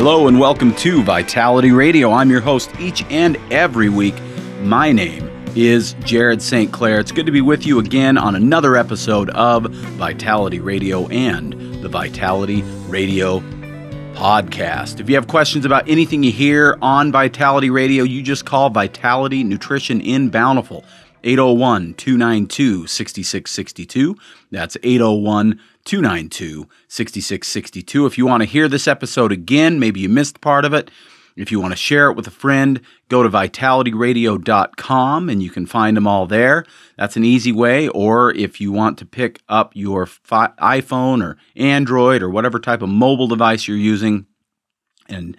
Hello and welcome to Vitality Radio. I'm your host each and every week. My name is Jared St. Clair. It's good to be with you again on another episode of Vitality Radio and the Vitality Radio podcast. If you have questions about anything you hear on Vitality Radio, you just call Vitality Nutrition in Bountiful. 801 292 6662. That's 801 292 6662. If you want to hear this episode again, maybe you missed part of it. If you want to share it with a friend, go to vitalityradio.com and you can find them all there. That's an easy way. Or if you want to pick up your fi- iPhone or Android or whatever type of mobile device you're using and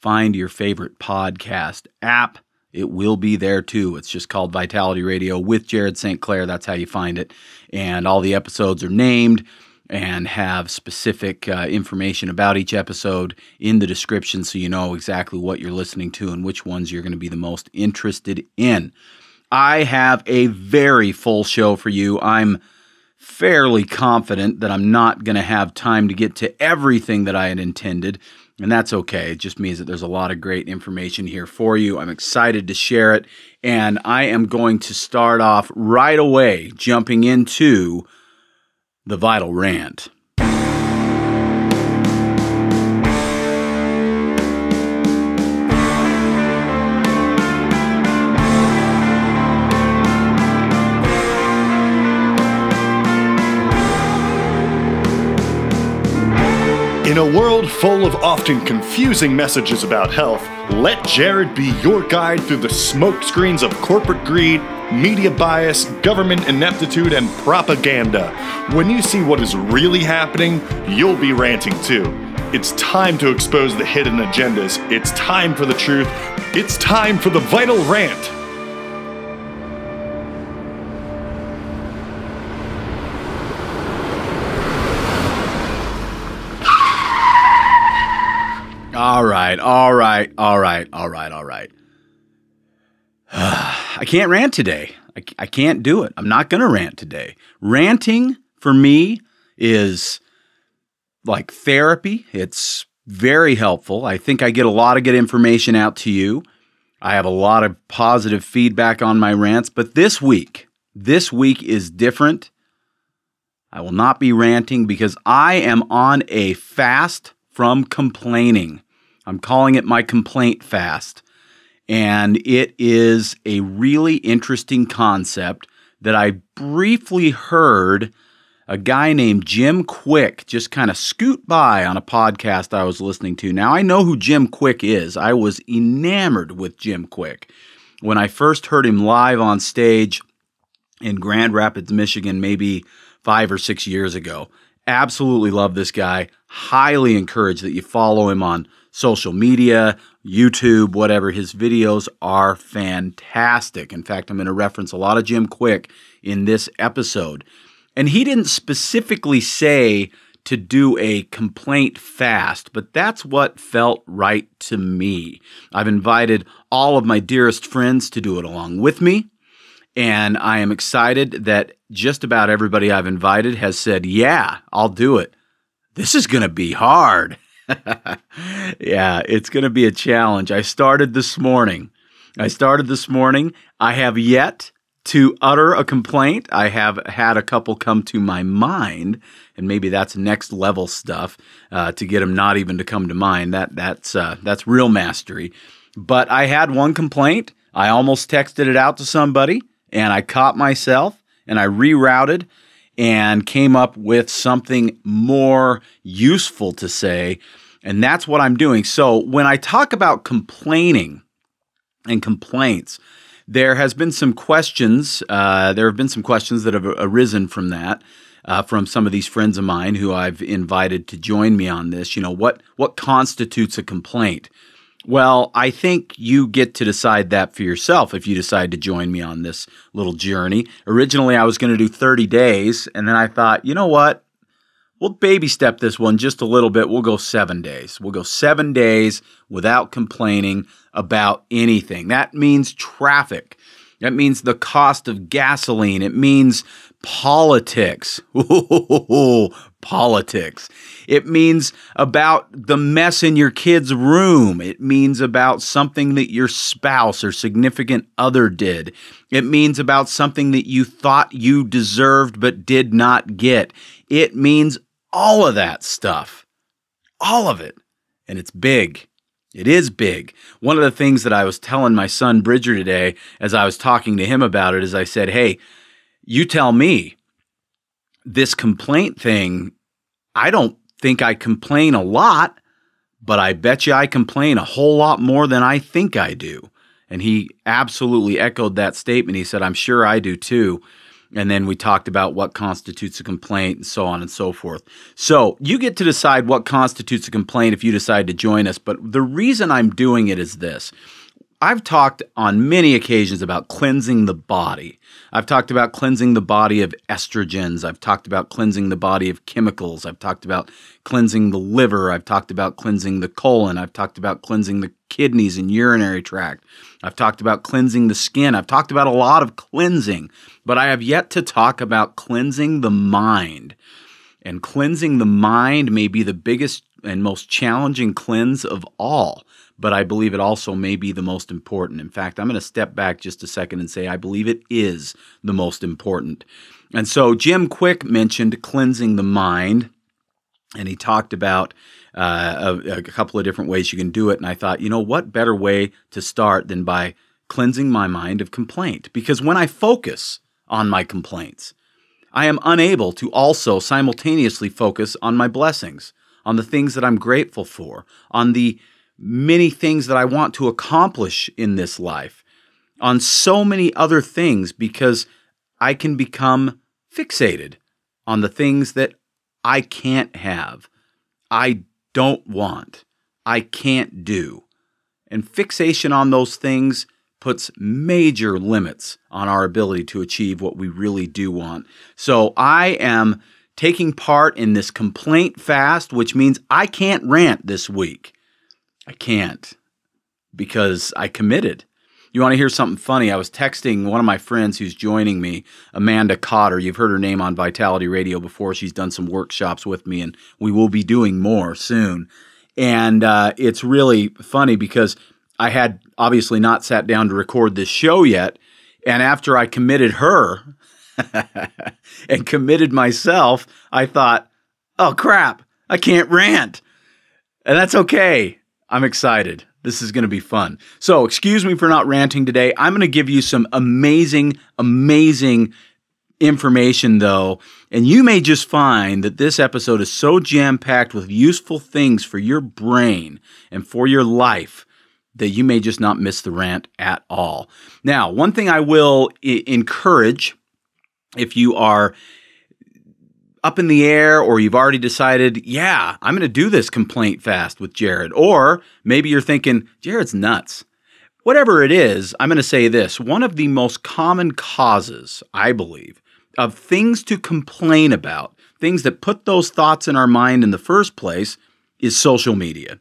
find your favorite podcast app, it will be there too. It's just called Vitality Radio with Jared St. Clair. That's how you find it. And all the episodes are named and have specific uh, information about each episode in the description so you know exactly what you're listening to and which ones you're going to be the most interested in. I have a very full show for you. I'm fairly confident that I'm not going to have time to get to everything that I had intended, and that's okay. It just means that there's a lot of great information here for you. I'm excited to share it, and I am going to start off right away jumping into the Vital Rant. In a world full of often confusing messages about health, let Jared be your guide through the smokescreens of corporate greed, media bias, government ineptitude, and propaganda. When you see what is really happening, you'll be ranting too. It's time to expose the hidden agendas. It's time for the truth. It's time for the vital rant. All right, all right, all right, all right, all right. I can't rant today. I, I can't do it. I'm not going to rant today. Ranting for me is like therapy. It's very helpful. I think I get a lot of good information out to you. I have a lot of positive feedback on my rants, but this week, this week is different. I will not be ranting because I am on a fast from complaining. I'm calling it my complaint fast. And it is a really interesting concept that I briefly heard a guy named Jim Kwik just kind of scoot by on a podcast I was listening to. Now, I know who Jim Kwik is. I was enamored with Jim Kwik When I first heard him live on stage in Grand Rapids, Michigan, maybe five or six years ago, absolutely love this guy. Highly encourage that you follow him on social media, YouTube, whatever. His videos are fantastic. In fact, I'm going to reference a lot of Jim Kwik in this episode. And he didn't specifically say to do a complaint fast, but that's what felt right to me. I've invited all of my dearest friends to do it along with me. And I am excited that just about everybody I've invited has said, Yeah, I'll do it. This is going to be hard. yeah, it's going to be a challenge. I started this morning. I started this morning. I have yet to utter a complaint. I have had a couple come to my mind, and maybe that's next level stuff uh, to get them not even to come to mind. That that's uh, that's real mastery. But I had one complaint. I almost texted it out to somebody, and I caught myself, and I rerouted and came up with something more useful to say. And that's what I'm doing. So when I talk about complaining and complaints, there has been some questions. Uh, there have been some questions that have arisen from that. Uh, from some of these friends of mine who I've invited to join me on this, you know, what what constitutes a complaint? Well, I think you get to decide that for yourself if you decide to join me on this little journey. Originally, I was going to do 30 days, and then I thought, you know what? We'll baby step this one just a little bit. We'll go seven days. We'll go seven days without complaining about anything. That means traffic. That means the cost of gasoline. It means politics. politics. It means about the mess in your kid's room. It means about something that your spouse or significant other did. It means about something that you thought you deserved but did not get. It means all of that stuff. All of it. And it's big. It is big. One of the things that I was telling my son Bridger today as I was talking to him about it is I said, Hey, you tell me this complaint thing, I don't think I complain a lot, but I bet you I complain a whole lot more than I think I do. And he absolutely echoed that statement. He said, I'm sure I do too. And then we talked about what constitutes a complaint and so on and so forth. So you get to decide what constitutes a complaint if you decide to join us. But the reason I'm doing it is this I've talked on many occasions about cleansing the body. I've talked about cleansing the body of estrogens. I've talked about cleansing the body of chemicals. I've talked about cleansing the liver. I've talked about cleansing the colon. I've talked about cleansing the kidneys and urinary tract. I've talked about cleansing the skin. I've talked about a lot of cleansing, but I have yet to talk about cleansing the mind. And cleansing the mind may be the biggest and most challenging cleanse of all but I believe it also may be the most important. In fact, I'm going to step back just a second and say I believe it is the most important. And so Jim Kwik mentioned cleansing the mind, and he talked about uh, a, a couple of different ways you can do it. And I thought, you know, what better way to start than by cleansing my mind of complaint? Because when I focus on my complaints, I am unable to also simultaneously focus on my blessings, on the things that I'm grateful for, on the many things that I want to accomplish in this life, on so many other things, because I can become fixated on the things that I can't have, I don't want, I can't do. And fixation on those things puts major limits on our ability to achieve what we really do want. So I am taking part in this complaint fast, which means I can't rant this week. I can't because I committed. You want to hear something funny? I was texting one of my friends who's joining me, Amanda Cotter. You've heard her name on Vitality Radio before. She's done some workshops with me, and we will be doing more soon. And uh, it's really funny because I had obviously not sat down to record this show yet. And after I committed her and committed myself, I thought, oh crap, I can't rant. And that's okay. I'm excited. This is going to be fun. So, excuse me for not ranting today. I'm going to give you some amazing, amazing information, though. And you may just find that this episode is so jam packed with useful things for your brain and for your life that you may just not miss the rant at all. Now, one thing I will I- encourage if you are up in the air or you've already decided, yeah, I'm going to do this complaint fast with Jared. Or maybe you're thinking, Jared's nuts. Whatever it is, I'm going to say this. One of the most common causes, I believe, of things to complain about, things that put those thoughts in our mind in the first place, is social media.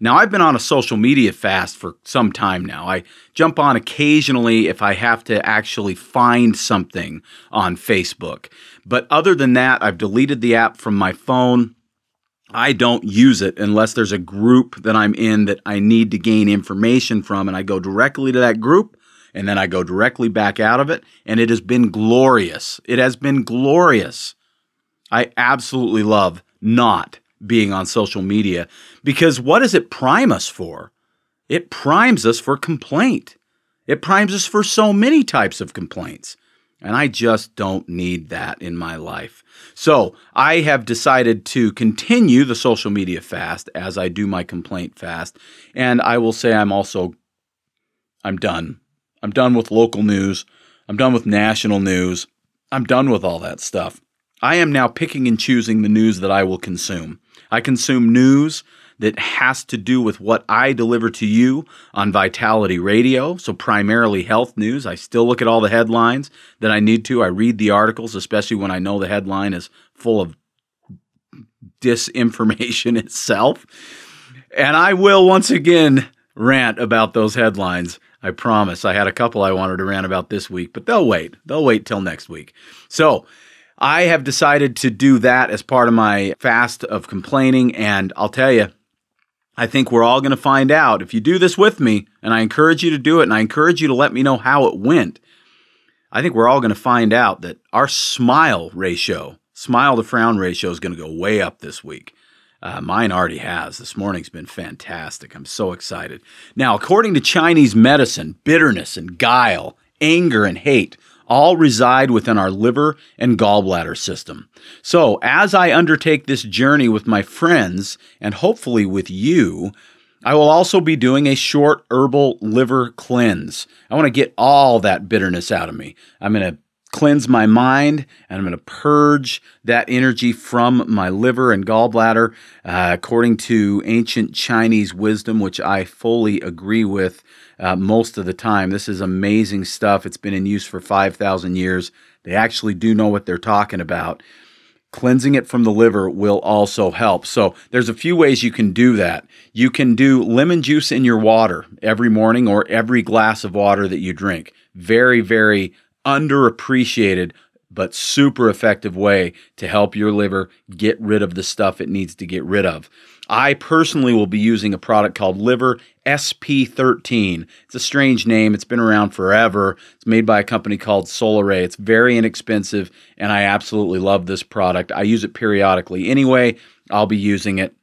Now, I've been on a social media fast for some time now. I jump on occasionally if I have to actually find something on Facebook. But other than that, I've deleted the app from my phone. I don't use it unless there's a group that I'm in that I need to gain information from, and I go directly to that group and then I go directly back out of it. And it has been glorious. It has been glorious. I absolutely love not being on social media because what does it prime us for? It primes us for complaint. It primes us for so many types of complaints. And I just don't need that in my life. So I have decided to continue the social media fast as I do my complaint fast. And I will say I'm also, I'm done. I'm done with local news. I'm done with national news. I'm done with all that stuff. I am now picking and choosing the news that I will consume. I consume news that has to do with what I deliver to you on Vitality Radio. So, primarily health news. I still look at all the headlines that I need to. I read the articles, especially when I know the headline is full of disinformation itself. And I will once again rant about those headlines. I promise. I had a couple I wanted to rant about this week, but they'll wait. They'll wait till next week. So, I have decided to do that as part of my fast of complaining. And I'll tell you, I think we're all going to find out if you do this with me, and I encourage you to do it, and I encourage you to let me know how it went. I think we're all going to find out that our smile ratio, smile to frown ratio, is going to go way up this week. Uh, mine already has. This morning's been fantastic. I'm so excited. Now, according to Chinese medicine, bitterness and guile, anger and hate all reside within our liver and gallbladder system. So, as I undertake this journey with my friends and hopefully with you, I will also be doing a short herbal liver cleanse. I want to get all that bitterness out of me. I'm going to cleanse my mind and I'm going to purge that energy from my liver and gallbladder uh, according to ancient Chinese wisdom, which I fully agree with uh, most of the time. This is amazing stuff. It's been in use for 5,000 years. They actually do know what they're talking about. Cleansing it from the liver will also help. So, there's a few ways you can do that. You can do lemon juice in your water every morning or every glass of water that you drink. Very, very underappreciated but super effective way to help your liver get rid of the stuff it needs to get rid of. I personally will be using a product called Liver SP13. It's a strange name. It's been around forever. It's made by a company called Solaray. It's very inexpensive, and I absolutely love this product. I use it periodically. Anyway, I'll be using it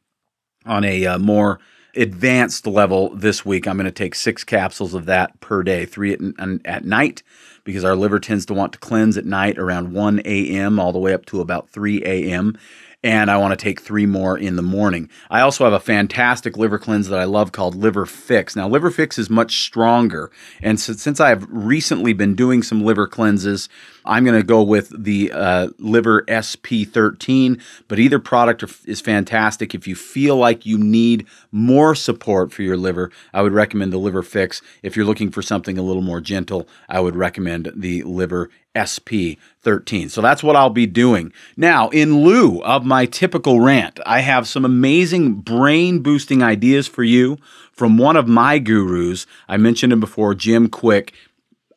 on a uh, more advanced level this week. I'm going to take six capsules of that per day, three at, at night because our liver tends to want to cleanse at night around 1 a.m. all the way up to about 3 a.m and I want to take three more in the morning. I also have a fantastic liver cleanse that I love called Liver Fix. Now, Liver Fix is much stronger, and so, since I have recently been doing some liver cleanses, I'm going to go with the uh, Liver SP13. But either product is fantastic. If you feel like you need more support for your liver, I would recommend the Liver Fix. If you're looking for something a little more gentle, I would recommend the Liver SP13. So that's what I'll be doing. Now, in lieu of my typical rant, I have some amazing brain boosting ideas for you from one of my gurus. I mentioned him before, Jim Kwik.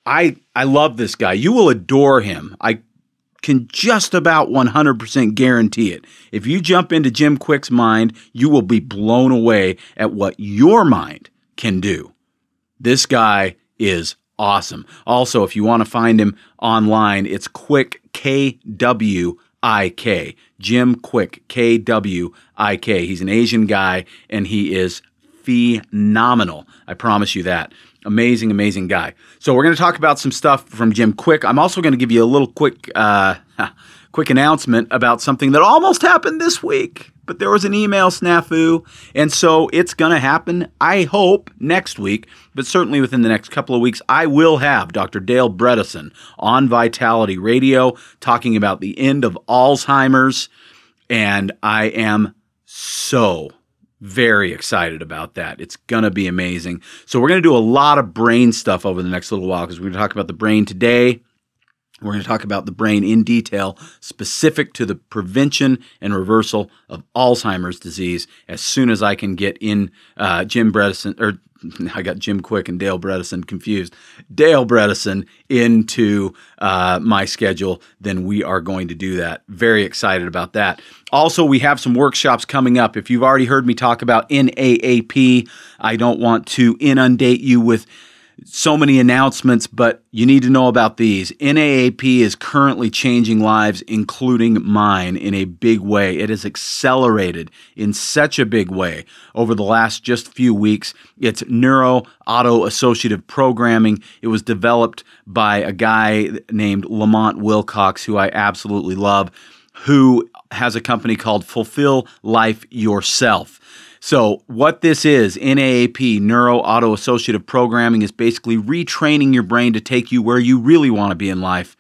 I, I love this guy. You will adore him. I can just about 100% guarantee it. If you jump into Jim Kwik's mind, you will be blown away at what your mind can do. This guy is awesome. Also, if you want to find him online, it's Kwik K W I K. Jim Kwik K W I K. He's an Asian guy and he is phenomenal. I promise you that. Amazing, amazing guy. So we're going to talk about some stuff from Jim Kwik. I'm also going to give you a little quick, uh, quick announcement about something that almost happened this week but there was an email snafu. And so it's going to happen, I hope, next week, but certainly within the next couple of weeks. I will have Dr. Dale Bredesen on Vitality Radio talking about the end of Alzheimer's. And I am so very excited about that. It's going to be amazing. So, we're going to do a lot of brain stuff over the next little while because we're going to talk about the brain today. We're going to talk about the brain in detail, specific to the prevention and reversal of Alzheimer's disease. As soon as I can get in uh, Jim Bredesen, or I got Jim Kwik and Dale Bredesen confused. Dale Bredesen into uh, my schedule, then we are going to do that. Very excited about that. Also, we have some workshops coming up. If you've already heard me talk about NAAP, I don't want to inundate you with so many announcements, but you need to know about these. NAAP is currently changing lives, including mine, in a big way. It has accelerated in such a big way over the last just few weeks. It's neuro auto associative programming. It was developed by a guy named Lamont Wilcox, who I absolutely love, who has a company called Fulfill Life Yourself. So, what this is, NAAP, Neuro Auto Associative Programming, is basically retraining your brain to take you where you really want to be in life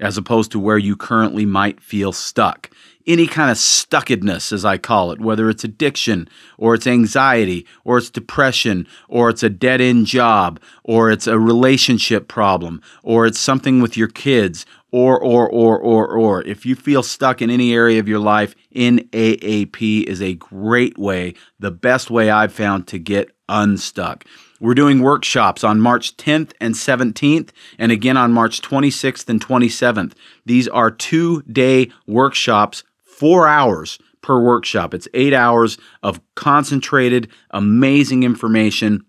as opposed to where you currently might feel stuck. any kind of stuckedness, as I call it, whether it's addiction or it's anxiety or it's depression or it's a dead end job or it's a relationship problem or it's something with your kids or, or, or, or, or. If you feel stuck in any area of your life, NAAP is a great way, the best way I've found to get unstuck. We're doing workshops on March 10th and 17th, and again on March 26th and 27th. These are two day workshops, four hours per workshop. It's eight hours of concentrated, amazing information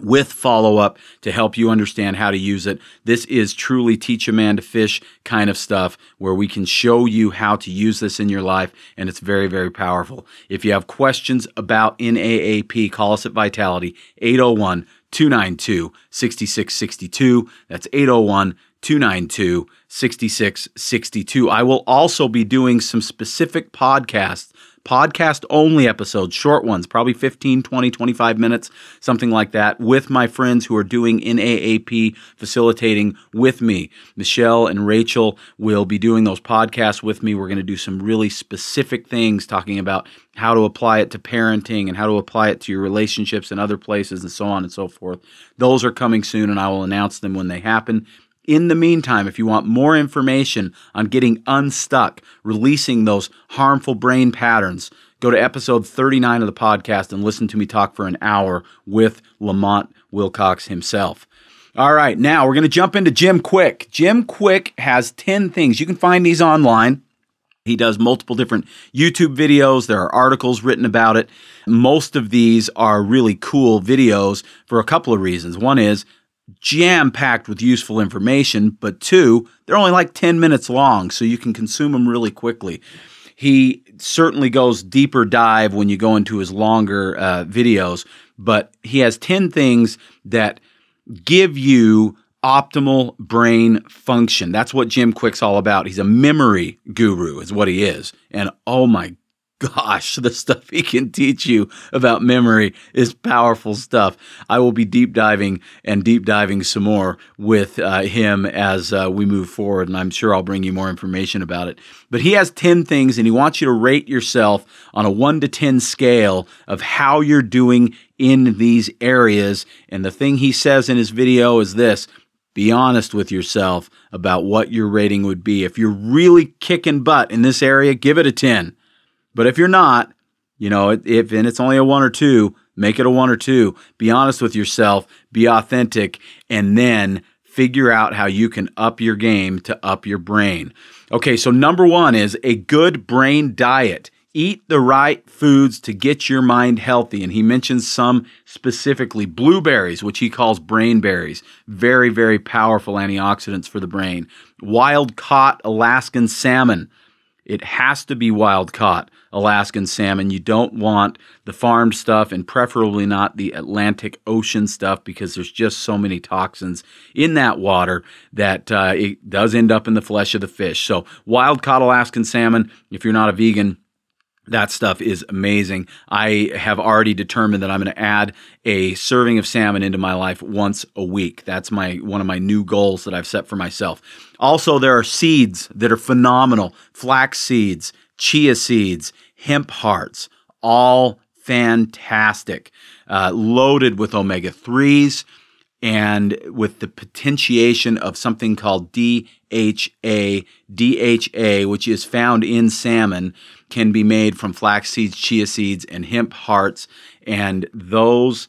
with follow up to help you understand how to use it. This is truly teach a man to fish kind of stuff where we can show you how to use this in your life, and it's very, very powerful. If you have questions about NAAP, call us at Vitality 801 292 6662. That's 801 292 6662. I will also be doing some specific podcasts podcast only episodes, short ones, probably 15, 20, 25 minutes, something like that, with my friends who are doing NAAP facilitating with me. Michelle and Rachel will be doing those podcasts with me. We're going to do some really specific things talking about how to apply it to parenting and how to apply it to your relationships and other places and so on and so forth. Those are coming soon, and I will announce them when they happen. In the meantime, if you want more information on getting unstuck, releasing those harmful brain patterns, go to episode 39 of the podcast and listen to me talk for an hour with Lamont Wilcox himself. All right, now we're going to jump into Jim Kwik. Jim Kwik has 10 things. You can find these online. He does multiple different YouTube videos. There are articles written about it. Most of these are really cool videos for a couple of reasons. One is jam packed with useful information, but two, they're only like 10 minutes long, so you can consume them really quickly. He certainly goes deeper dive when you go into his longer uh, videos, but he has 10 things that give you optimal brain function. That's what Jim Kwik's all about. He's a memory guru, is what he is. And oh my gosh, the stuff he can teach you about memory is powerful stuff. I will be deep diving and deep diving some more with uh, him as uh, we move forward, and I'm sure I'll bring you more information about it. But he has 10 things, and he wants you to rate yourself on a 1 to 10 scale of how you're doing in these areas. And the thing he says in his video is this be honest with yourself about what your rating would be. If you're really kicking butt in this area, give it a 10. But if you're not, you know, if and it's only a one or two, make it a one or two. Be honest with yourself, be authentic, and then figure out how you can up your game to up your brain. Okay, so number one is a good brain diet. Eat the right foods to get your mind healthy. And he mentions some specifically blueberries, which he calls brain berries. Very, very powerful antioxidants for the brain. Wild caught Alaskan salmon. It has to be wild caught Alaskan salmon. You don't want the farmed stuff and preferably not the Atlantic Ocean stuff because there's just so many toxins in that water that uh, it does end up in the flesh of the fish. So, wild caught Alaskan salmon, if you're not a vegan, that stuff is amazing. I have already determined that I'm going to add a serving of salmon into my life once a week. That's my one of my new goals that I've set for myself. Also, there are seeds that are phenomenal. Flax seeds, chia seeds, hemp hearts, all fantastic. Uh, loaded with omega 3s and with the potentiation of something called DHA. DHA, which is found in salmon, can be made from flax seeds, chia seeds, and hemp hearts. And those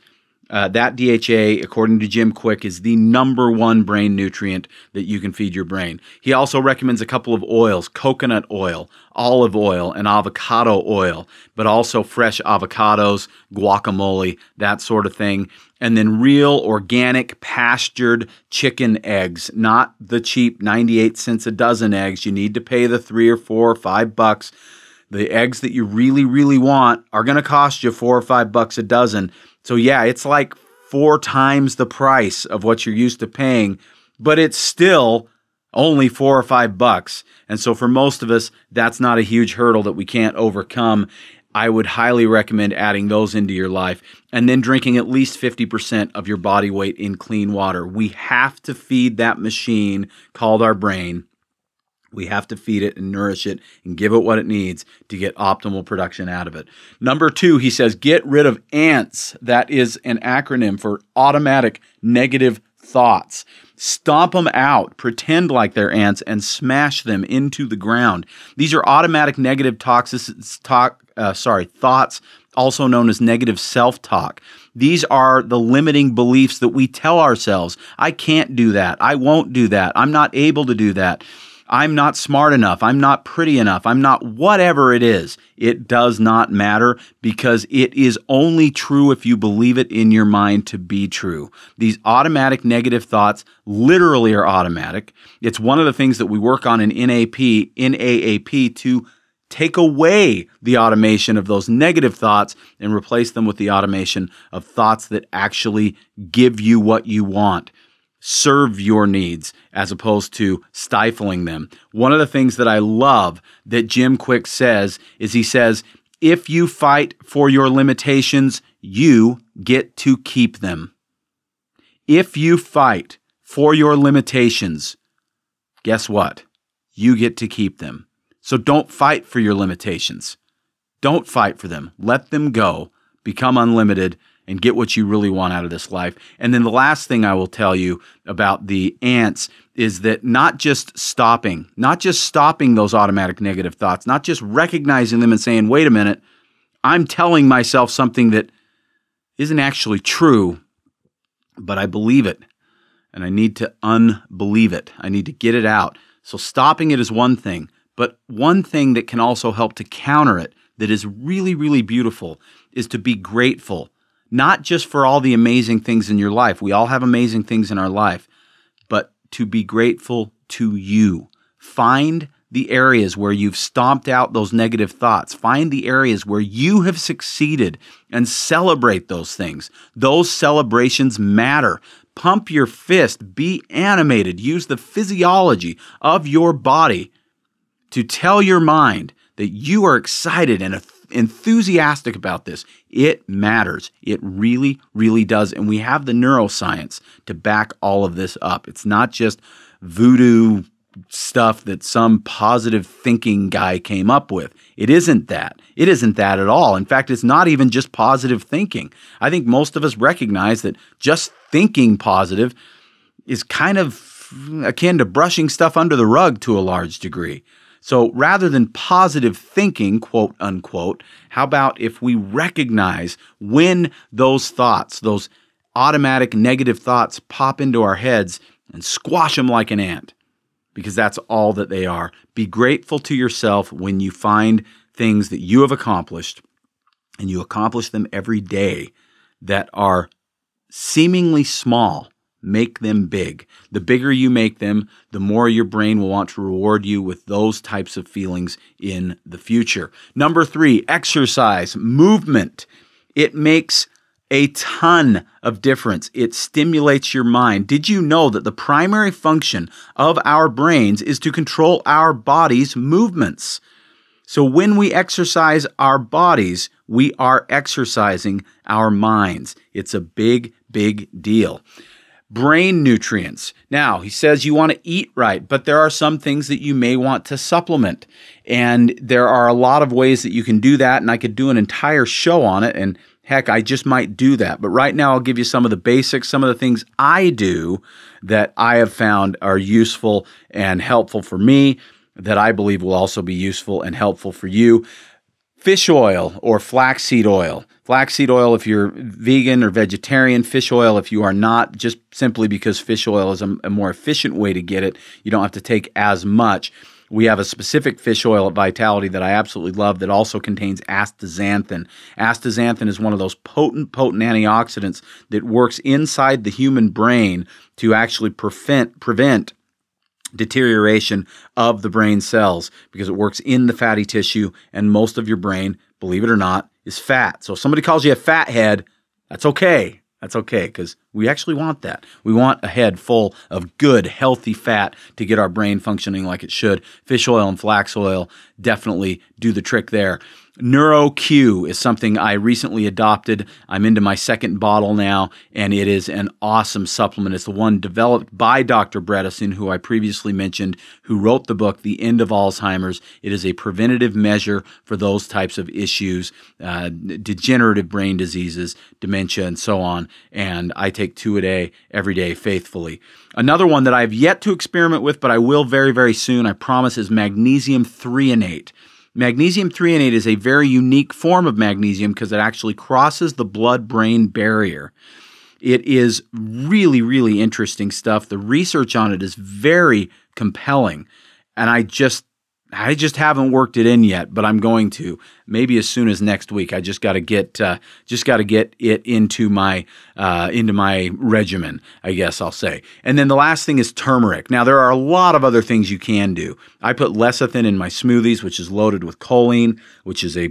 uh, that DHA, according to Jim Kwik, is the number one brain nutrient that you can feed your brain. He also recommends a couple of oils coconut oil, olive oil, and avocado oil, but also fresh avocados, guacamole, that sort of thing. And then real organic pastured chicken eggs, not the cheap 98 cents a dozen eggs. You need to pay the three or four or five bucks. The eggs that you really, really want are going to cost you four or five bucks a dozen so yeah, it's like four times the price of what you're used to paying, but it's still only four or five bucks. And so for most of us, that's not a huge hurdle that we can't overcome. I would highly recommend adding those into your life and then drinking at least 50% of your body weight in clean water. We have to feed that machine called our brain We have to feed it and nourish it and give it what it needs to get optimal production out of it. Number two, he says, get rid of ants. That is an acronym for automatic negative thoughts. Stomp them out, pretend like they're ants, and smash them into the ground. These are automatic negative toxic, talk, uh, sorry, thoughts, also known as negative self talk. These are the limiting beliefs that we tell ourselves. I can't do that. I won't do that. I'm not able to do that. I'm not smart enough. I'm not pretty enough. I'm not whatever it is. It does not matter because it is only true if you believe it in your mind to be true. These automatic negative thoughts literally are automatic. It's one of the things that we work on in NAAP, in AAP to take away the automation of those negative thoughts and replace them with the automation of thoughts that actually give you what you want serve your needs as opposed to stifling them. One of the things that I love that Jim Kwik says is he says, if you fight for your limitations, you get to keep them. If you fight for your limitations, guess what? You get to keep them. So don't fight for your limitations. Don't fight for them. Let them go. Become unlimited and get what you really want out of this life. And then the last thing I will tell you about the ants is that not just stopping, not just stopping those automatic negative thoughts, not just recognizing them and saying, wait a minute, I'm telling myself something that isn't actually true, but I believe it. And I need to unbelieve it. I need to get it out. So stopping it is one thing, but one thing that can also help to counter it that is really, really beautiful is to be grateful not just for all the amazing things in your life. We all have amazing things in our life, but to be grateful to you. Find the areas where you've stomped out those negative thoughts. Find the areas where you have succeeded and celebrate those things. Those celebrations matter. Pump your fist, be animated, use the physiology of your body to tell your mind that you are excited and enthusiastic about this. It matters. It really, really does. And we have the neuroscience to back all of this up. It's not just voodoo stuff that some positive thinking guy came up with. It isn't that. It isn't that at all. In fact, it's not even just positive thinking. I think most of us recognize that just thinking positive is kind of akin to brushing stuff under the rug to a large degree. So rather than positive thinking, quote unquote, how about if we recognize when those thoughts, those automatic negative thoughts pop into our heads and squash them like an ant? Because that's all that they are. Be grateful to yourself when you find things that you have accomplished and you accomplish them every day that are seemingly small Make them big. The bigger you make them, the more your brain will want to reward you with those types of feelings in the future. Number three, exercise, movement. It makes a ton of difference. It stimulates your mind. Did you know that the primary function of our brains is to control our body's movements? So when we exercise our bodies, we are exercising our minds. It's a big, big deal brain nutrients. Now, he says you want to eat right, but there are some things that you may want to supplement. And there are a lot of ways that you can do that. And I could do an entire show on it. And heck, I just might do that. But right now, I'll give you some of the basics, some of the things I do that I have found are useful and helpful for me, that I believe will also be useful and helpful for you. Fish oil or flaxseed oil flaxseed oil if you're vegan or vegetarian, fish oil if you are not, just simply because fish oil is a, a, more efficient way to get it. You don't have to take as much. We have a specific fish oil at Vitality that I absolutely love that also contains astaxanthin. Astaxanthin is one of those potent, potent antioxidants that works inside the human brain to actually prevent, prevent deterioration of the brain cells because it works in the fatty tissue and most of your brain, believe it or not, is fat. So if somebody calls you a fat head, that's okay. That's okay because We actually want that. We want a head full of good, healthy fat to get our brain functioning like it should. Fish oil and flax oil definitely do the trick there. NeuroQ is something I recently adopted. I'm into my second bottle now, and it is an awesome supplement. It's the one developed by Dr. Bredesen, who I previously mentioned, who wrote the book, The End of Alzheimer's. It is a preventative measure for those types of issues, uh, degenerative brain diseases, dementia, and so on. And I take two a day, every day, faithfully. Another one that I've yet to experiment with, but I will very, very soon, I promise, is magnesium threonate. Magnesium threonate is a very unique form of magnesium because it actually crosses the blood brain barrier. It is really, really interesting stuff. The research on it is very compelling. And I just I just haven't worked it in yet, but I'm going to. Maybe as soon as next week. I just got to get uh, just got to get it into my uh, into my regimen. I guess I'll say. And then the last thing is turmeric. Now there are a lot of other things you can do. I put lecithin in my smoothies, which is loaded with choline, which is a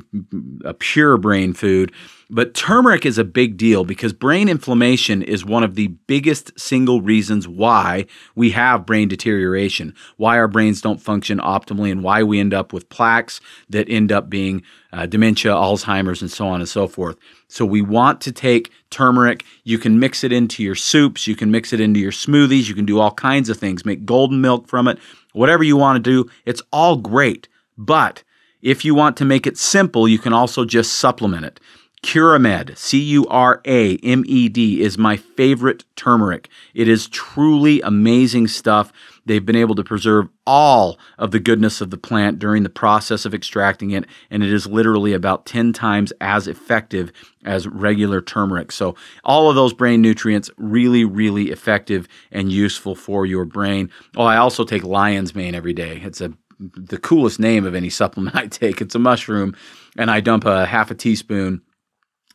a pure brain food. But turmeric is a big deal because brain inflammation is one of the biggest single reasons why we have brain deterioration, why our brains don't function optimally, and why we end up with plaques that end up being uh, dementia, Alzheimer's, and so on and so forth. So we want to take turmeric. You can mix it into your soups, you can mix it into your smoothies, you can do all kinds of things, make golden milk from it, whatever you want to do. It's all great. But if you want to make it simple, you can also just supplement it. Curamed, C U R A M E D, is my favorite turmeric. It is truly amazing stuff. They've been able to preserve all of the goodness of the plant during the process of extracting it, and it is literally about 10 times as effective as regular turmeric. So, all of those brain nutrients really, really effective and useful for your brain. Oh, I also take lion's mane every day. It's a the coolest name of any supplement I take. It's a mushroom, and I dump a half a teaspoon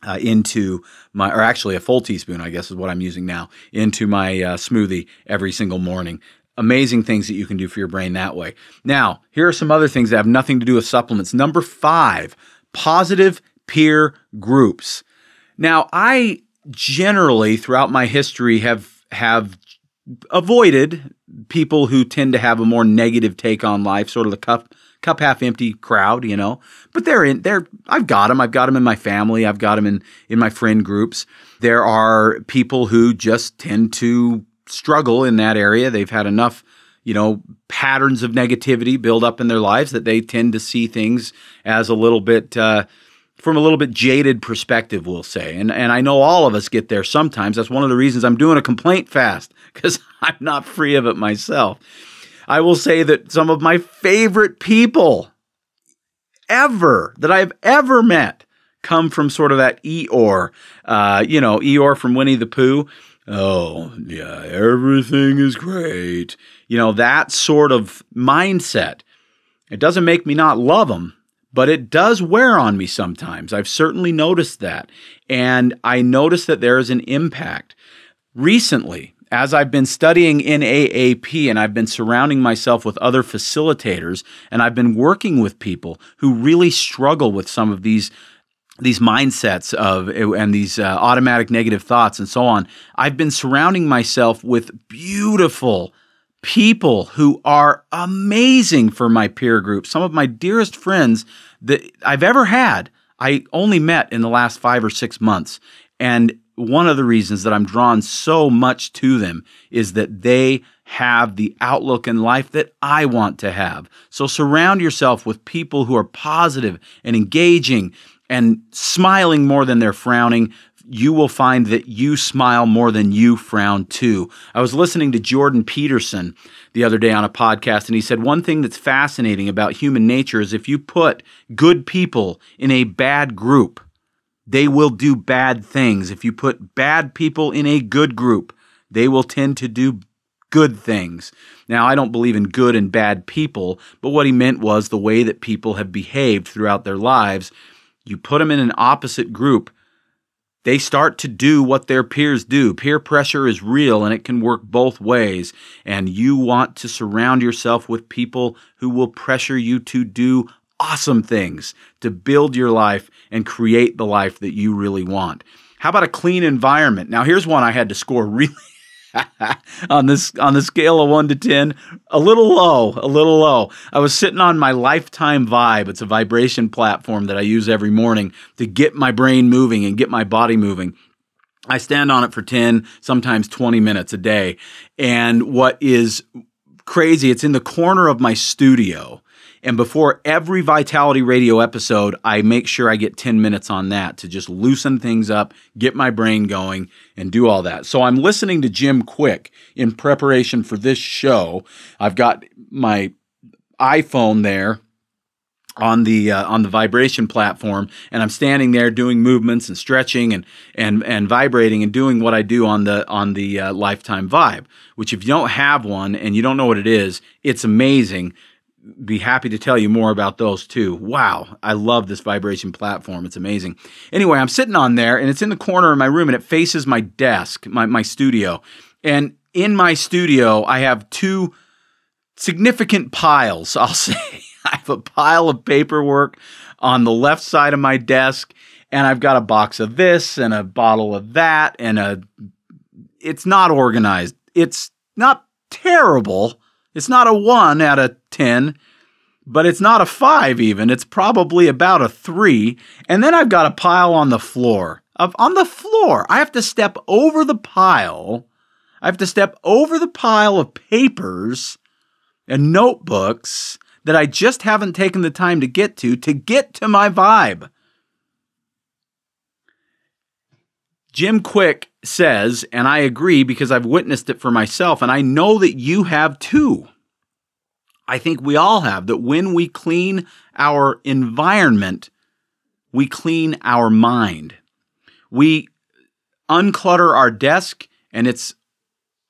uh, into my, or actually a full teaspoon, I guess is what I'm using now, into my uh, smoothie every single morning. Amazing things that you can do for your brain that way. Now, here are some other things that have nothing to do with supplements. Number five, positive peer groups. Now, I generally throughout my history have have avoided people who tend to have a more negative take on life, sort of the cup cup half empty crowd, you know. But they're in there. I've got them. I've got them in my family. I've got them in in my friend groups. There are people who just tend to struggle in that area. They've had enough, you know, patterns of negativity build up in their lives that they tend to see things as a little bit. Uh, from a little bit jaded perspective, we'll say. And and I know all of us get there sometimes. That's one of the reasons I'm doing a complaint fast because I'm not free of it myself. I will say that some of my favorite people ever that I've ever met come from sort of that Eeyore, uh, you know, Eeyore from Winnie the Pooh. Oh, yeah, everything is great. You know, that sort of mindset. It doesn't make me not love them, but it does wear on me sometimes. I've certainly noticed that. And I notice that there is an impact. Recently, as I've been studying in AAP and I've been surrounding myself with other facilitators and I've been working with people who really struggle with some of these these mindsets of and these uh, automatic negative thoughts and so on. I've been surrounding myself with beautiful people who are amazing for my peer group. Some of my dearest friends that I've ever had, I only met in the last 5 or 6 months. And one of the reasons that I'm drawn so much to them is that they have the outlook in life that I want to have. So surround yourself with people who are positive and engaging and smiling more than they're frowning. You will find that you smile more than you frown too. I was listening to Jordan Peterson the other day on a podcast, and he said one thing that's fascinating about human nature is if you put good people in a bad group, they will do bad things. If you put bad people in a good group, they will tend to do good things. Now, I don't believe in good and bad people, but what he meant was the way that people have behaved throughout their lives. You put them in an opposite group, they start to do what their peers do. Peer pressure is real and it can work both ways. And you want to surround yourself with people who will pressure you to do awesome things to build your life and create the life that you really want. How about a clean environment? Now, here's one I had to score really on this on the scale of 1 to 10 a little low a little low. I was sitting on my lifetime vibe. It's a vibration platform that i use every morning to get my brain moving and get my body moving. I stand on it for 10 sometimes 20 minutes a day. And what is crazy it's in the corner of my studio and before every Vitality Radio episode, I make sure I get 10 minutes on that to just loosen things up, get my brain going, and do all that. So I'm listening to Jim Kwik in preparation for this show. I've got my iPhone there on the uh, on the vibration platform and I'm standing there doing movements and stretching and and and vibrating and doing what I do on the on the uh, lifetime vibe which if you don't have one and you don't know what it is it's amazing be happy to tell you more about those too. Wow, I love this vibration platform. It's amazing. Anyway, I'm sitting on there and it's in the corner of my room and it faces my desk, my, my studio. And in my studio, I have two significant piles, I'll say. I have a pile of paperwork on the left side of my desk, and I've got a box of this and a bottle of that, and a. It's not organized. It's not terrible it's not a 1 out of 10, but it's not a 5 even. It's probably about a 3. And then I've got a pile on the floor. Of, on the floor. I have to step over the pile. I have to step over the pile of papers and notebooks that I just haven't taken the time to get to to get to my vibe. Jim Kwik says, and I agree because I've witnessed it for myself, and I know that you have too. I think we all have that when we clean our environment, we clean our mind. We unclutter our desk and it's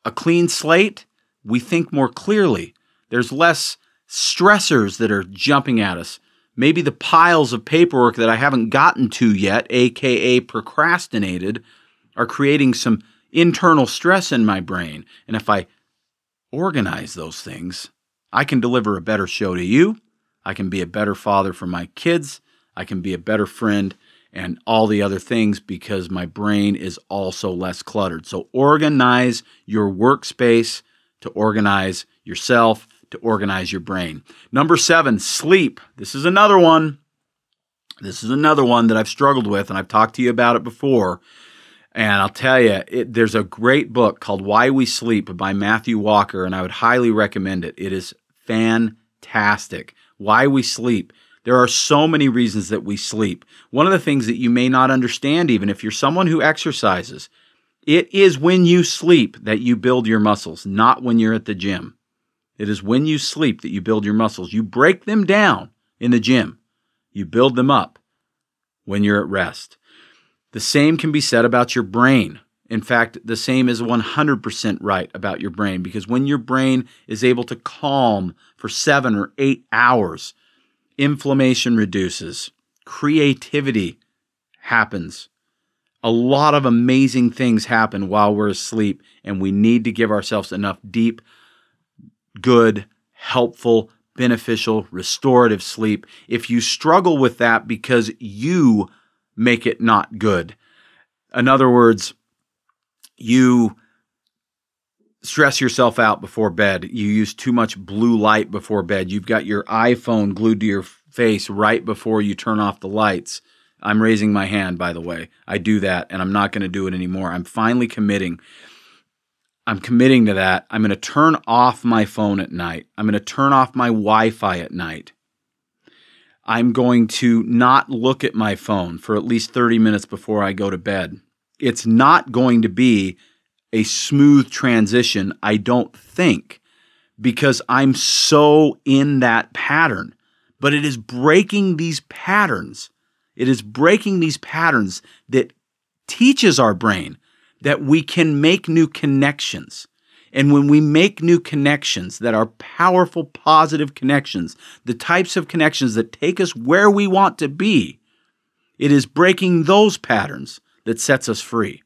a clean slate. We think more clearly. There's less stressors that are jumping at us. Maybe the piles of paperwork that I haven't gotten to yet, aka procrastinated, are creating some internal stress in my brain. And if I organize those things, I can deliver a better show to you. I can be a better father for my kids. I can be a better friend and all the other things because my brain is also less cluttered. So organize your workspace to organize yourself, to organize your brain. Number seven, sleep. This is another one. This is another one that I've struggled with, and I've talked to you about it before. And I'll tell you, it, there's a great book called Why We Sleep by Matthew Walker, and I would highly recommend it. It is fantastic. Why We Sleep. There are so many reasons that we sleep. One of the things that you may not understand, even if you're someone who exercises, it is when you sleep that you build your muscles, not when you're at the gym. It is when you sleep that you build your muscles. You break them down in the gym, you build them up when you're at rest. The same can be said about your brain. In fact, the same is 100% right about your brain because when your brain is able to calm for seven or eight hours, inflammation reduces, creativity happens. A lot of amazing things happen while we're asleep, and we need to give ourselves enough deep, good, helpful, beneficial, restorative sleep. If you struggle with that because you make it not good. In other words, you stress yourself out before bed. You use too much blue light before bed. You've got your iPhone glued to your face right before you turn off the lights. I'm raising my hand, by the way. I do that, and I'm not going to do it anymore. I'm finally committing. I'm committing to that. I'm going to turn off my phone at night. I'm going to turn off my Wi Fi at night. I'm going to not look at my phone for at least 30 minutes before I go to bed. It's not going to be a smooth transition, I don't think, because I'm so in that pattern. But it is breaking these patterns. It is breaking these patterns that teaches our brain that we can make new connections and when we make new connections that are powerful, positive connections, the types of connections that take us where we want to be, it is breaking those patterns that sets us free,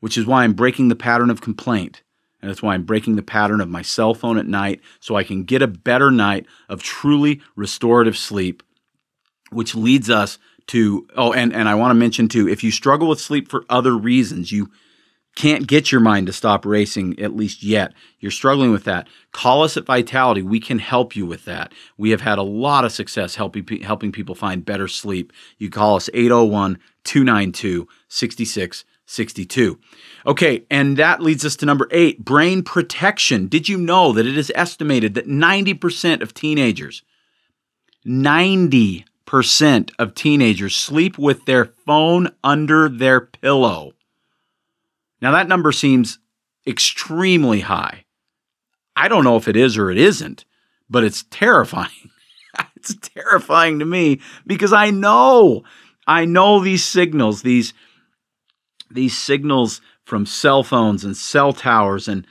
which is why I'm breaking the pattern of complaint. And that's why I'm breaking the pattern of my cell phone at night so I can get a better night of truly restorative sleep, which leads us to oh and and I want to mention too if you struggle with sleep for other reasons you can't get your mind to stop racing at least yet. You're struggling with that. Call us at vitality. We can help you with that. We have had a lot of success helping helping people find better sleep. You call us 801 292 6662 okay and that leads us to number 8 brain protection. Did you know that it is estimated that 90% of teenagers 90% of teenagers sleep with their phone under their pillow. Now, that number seems extremely high. I don't know if it is or it isn't, but it's terrifying. it's terrifying to me because I know, I know these signals, these, these signals from cell phones and cell towers and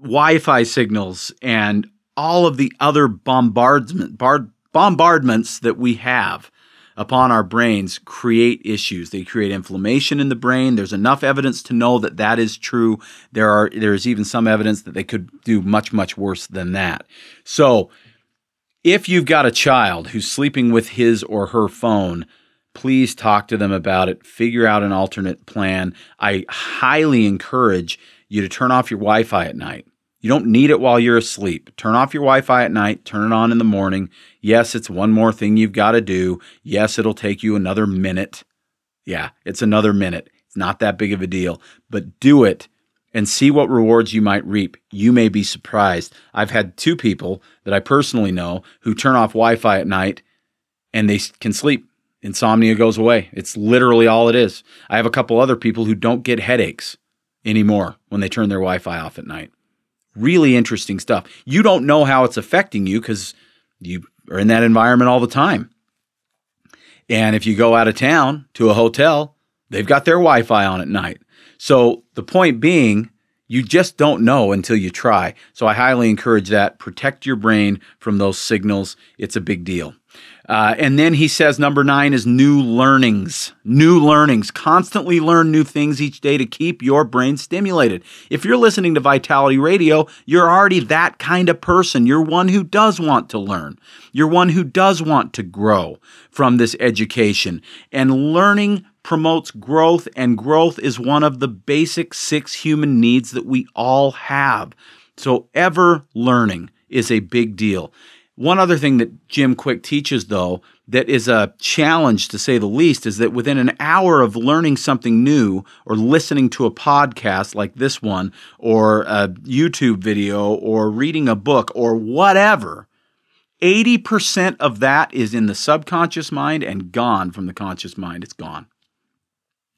Wi Fi signals and all of the other bombardment, bar, bombardments that we have upon our brains create issues. They create inflammation in the brain. There's enough evidence to know that that is true. There are there's even some evidence that they could do much much worse than that. So, if you've got a child who's sleeping with his or her phone, please talk to them about it. Figure out an alternate plan. I highly encourage you to turn off your Wi-Fi at night. You don't need it while you're asleep. Turn off your Wi Fi at night, turn it on in the morning. Yes, it's one more thing you've got to do. Yes, it'll take you another minute. Yeah, it's another minute. It's not that big of a deal, but do it and see what rewards you might reap. You may be surprised. I've had two people that I personally know who turn off Wi Fi at night and they can sleep. Insomnia goes away. It's literally all it is. I have a couple other people who don't get headaches anymore when they turn their Wi Fi off at night. Really interesting stuff. You don't know how it's affecting you because you are in that environment all the time. And if you go out of town to a hotel, they've got their Wi Fi on at night. So the point being, you just don't know until you try. So I highly encourage that. Protect your brain from those signals. It's a big deal. Uh, and then he says number nine is new learnings. New learnings. Constantly learn new things each day to keep your brain stimulated. If you're listening to Vitality Radio, you're already that kind of person. You're one who does want to learn. You're one who does want to grow from this education. And learning promotes growth, and growth is one of the basic six human needs that we all have. So, ever learning is a big deal. One other thing that Jim Kwik teaches, though, that is a challenge to say the least, is that within an hour of learning something new or listening to a podcast like this one, or a YouTube video, or reading a book, or whatever, 80% of that is in the subconscious mind and gone from the conscious mind. It's gone.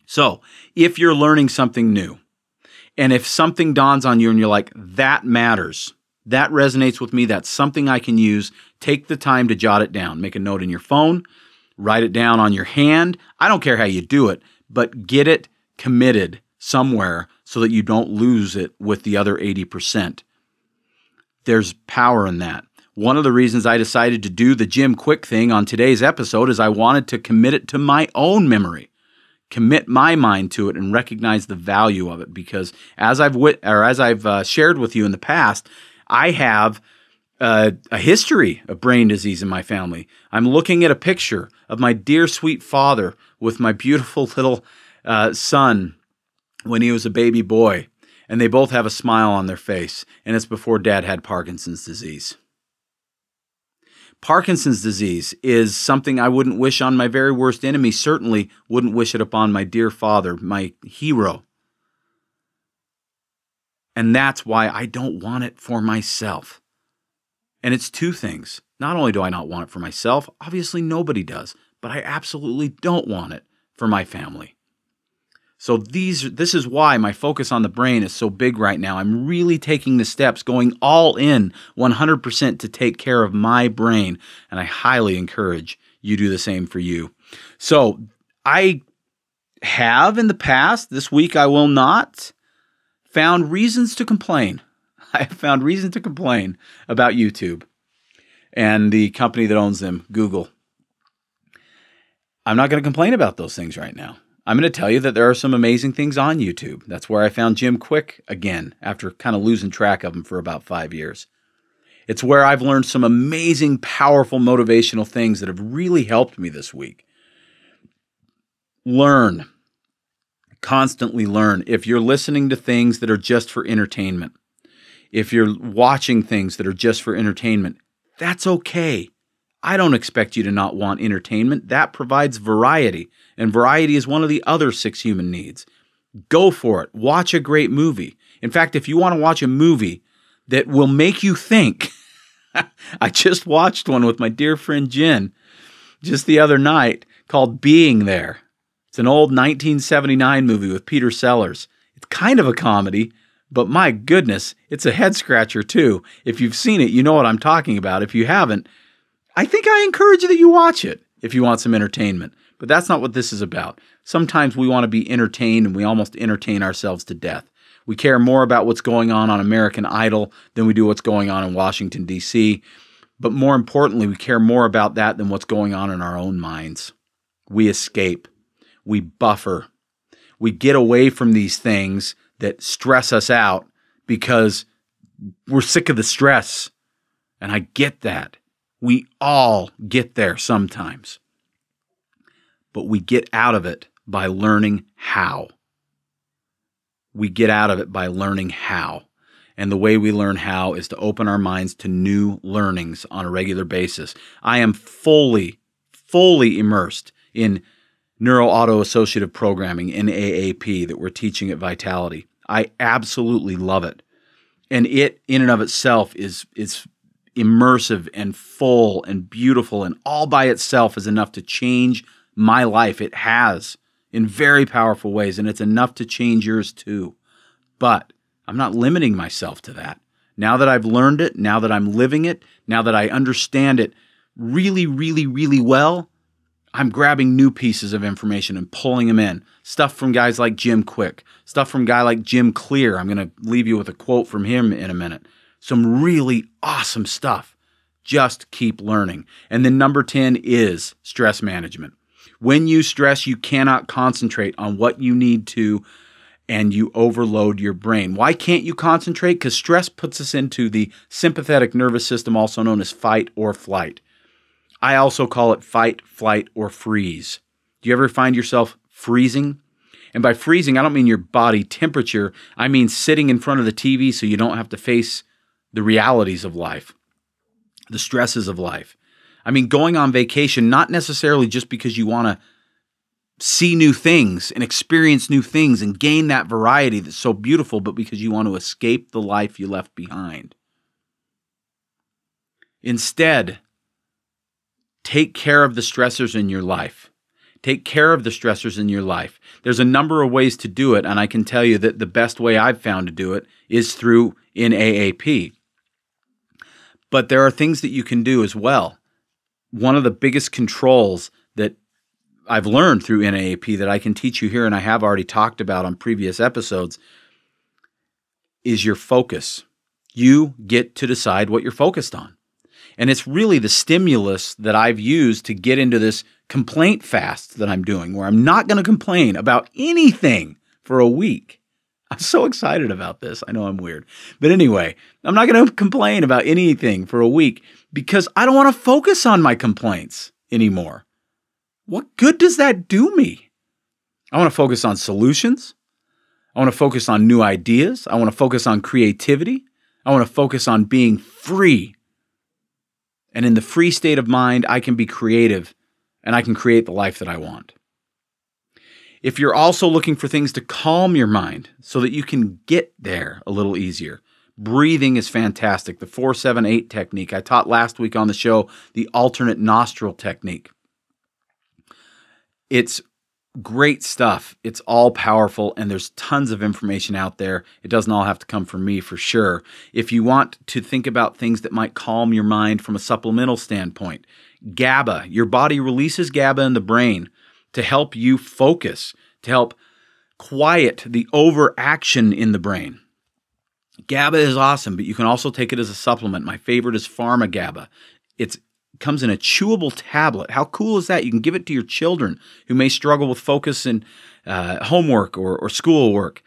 So if you're learning something new, and if something dawns on you and you're like, that matters, that resonates with me. That's something I can use. Take the time to jot it down. Make a note in your phone, write it down on your hand. I don't care how you do it, but get it committed somewhere so that you don't lose it with the other 80%. There's power in that. One of the reasons I decided to do the Jim Kwik thing on today's episode is I wanted to commit it to my own memory commit my mind to it and recognize the value of it because as I've wit- or as I've uh, shared with you in the past, I have uh, a history of brain disease in my family. I'm looking at a picture of my dear sweet father with my beautiful little uh, son when he was a baby boy, and they both have a smile on their face, and it's before dad had Parkinson's disease. Parkinson's disease is something I wouldn't wish on my very worst enemy, certainly wouldn't wish it upon my dear father, my hero. And that's why I don't want it for myself. And it's two things. Not only do I not want it for myself, obviously nobody does, but I absolutely don't want it for my family. So these this is why my focus on the brain is so big right now. I'm really taking the steps going all in 100% to take care of my brain and I highly encourage you do the same for you. So I have in the past, this week I will not found reasons to complain. I found reason to complain about YouTube and the company that owns them, Google. I'm not going to complain about those things right now. I'm going to tell you that there are some amazing things on YouTube. That's where I found Jim Kwik again after kind of losing track of him for about five years. It's where I've learned some amazing, powerful, motivational things that have really helped me this week. learn. Constantly learn. If you're listening to things that are just for entertainment, if you're watching things that are just for entertainment, that's okay. I don't expect you to not want entertainment. That provides variety, and variety is one of the other six human needs. Go for it. Watch a great movie. In fact, if you want to watch a movie that will make you think, I just watched one with my dear friend Jen just the other night called Being There. It's an old 1979 movie with Peter Sellers. It's kind of a comedy, but my goodness, it's a head scratcher too. If you've seen it, you know what I'm talking about. If you haven't, I think I encourage you that you watch it if you want some entertainment. But that's not what this is about. Sometimes we want to be entertained and we almost entertain ourselves to death. We care more about what's going on on American Idol than we do what's going on in Washington, D.C. But more importantly, we care more about that than what's going on in our own minds. We escape, we buffer, we get away from these things that stress us out because we're sick of the stress. And I get that. We all get there sometimes. But we get out of it by learning how. We get out of it by learning how. And the way we learn how is to open our minds to new learnings on a regular basis. I am fully, fully immersed in neuro auto associative programming NAAP, that we're teaching at Vitality. I absolutely love it. And it in and of itself is is immersive and full and beautiful and all by itself is enough to change my life. It has in very powerful ways and it's enough to change yours too. But I'm not limiting myself to that. Now that I've learned it, now that I'm living it, now that I understand it really, really, really well, I'm grabbing new pieces of information and pulling them in. Stuff from guys like Jim Kwik, stuff from guy like Jim Clear. I'm going to leave you with a quote from him in a minute. Some really awesome stuff. Just keep learning. And then number 10 is stress management. When you stress, you cannot concentrate on what you need to and you overload your brain. Why can't you concentrate? Because stress puts us into the sympathetic nervous system, also known as fight or flight. I also call it fight, flight, or freeze. Do you ever find yourself freezing? And by freezing, I don't mean your body temperature, I mean sitting in front of the TV so you don't have to face the realities of life, the stresses of life. I mean, going on vacation, not necessarily just because you want to see new things and experience new things and gain that variety that's so beautiful, but because you want to escape the life you left behind. Instead, take care of the stressors in your life. Take care of the stressors in your life. There's a number of ways to do it, and I can tell you that the best way I've found to do it is through NAAP. But there are things that you can do as well. One of the biggest controls that I've learned through NAAP that I can teach you here, and I have already talked about on previous episodes, is your focus. You get to decide what you're focused on. And it's really the stimulus that I've used to get into this complaint fast that I'm doing, where I'm not going to complain about anything for a week. I'm so excited about this. I know I'm weird. But anyway, I'm not going to complain about anything for a week because I don't want to focus on my complaints anymore. What good does that do me? I want to focus on solutions. I want to focus on new ideas. I want to focus on creativity. I want to focus on being free and in the free state of mind, I can be creative and I can create the life that I want. If you're also looking for things to calm your mind so that you can get there a little easier, breathing is fantastic. The 478 technique I taught last week on the show, the alternate nostril technique. It's great stuff. It's all powerful, and there's tons of information out there. It doesn't all have to come from me for sure. If you want to think about things that might calm your mind from a supplemental standpoint, GABA, your body releases GABA in the brain to help you focus, to help quiet the overaction in the brain. GABA is awesome, but you can also take it as a supplement. My favorite is Pharma GABA. It's comes in a chewable tablet. How cool is that? You can give it to your children who may struggle with focus and uh, homework or, or schoolwork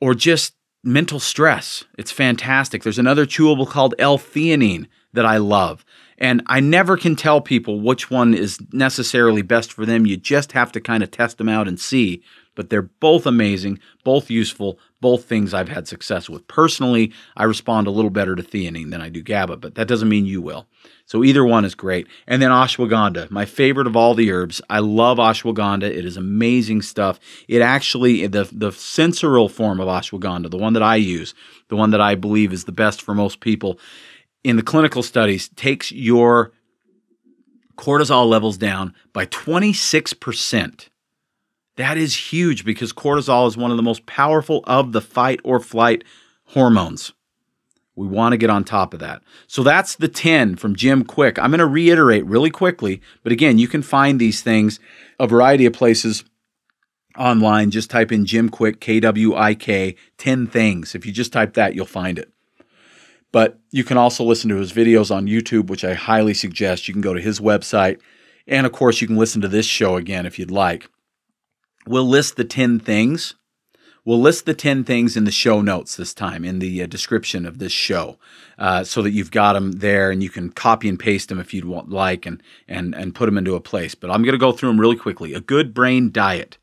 or just mental stress. It's fantastic. There's another chewable called L-theanine that I love. And I never can tell people which one is necessarily best for them. You just have to kind of test them out and see. But they're both amazing, both useful, both things I've had success with. Personally, I respond a little better to theanine than I do GABA, but that doesn't mean you will. So either one is great. And then ashwagandha, my favorite of all the herbs. I love ashwagandha. It is amazing stuff. It actually the the Sensoril form of ashwagandha, the one that I use, the one that I believe is the best for most people in the clinical studies takes your cortisol levels down by 26%. That is huge because cortisol is one of the most powerful of the fight or flight hormones. We want to get on top of that. So that's the 10 from Jim Kwik. I'm going to reiterate really quickly, but again, you can find these things a variety of places online. Just type in Jim Kwik, K W I K, 10 things. If you just type that, you'll find it. But you can also listen to his videos on YouTube, which I highly suggest. You can go to his website. And of course, you can listen to this show again if you'd like. We'll list the 10 things. We'll list the 10 things in the show notes this time, in the uh, description of this show, uh, so that you've got them there and you can copy and paste them if you'd want, like and, and, and put them into a place. But I'm going to go through them really quickly. A good brain diet.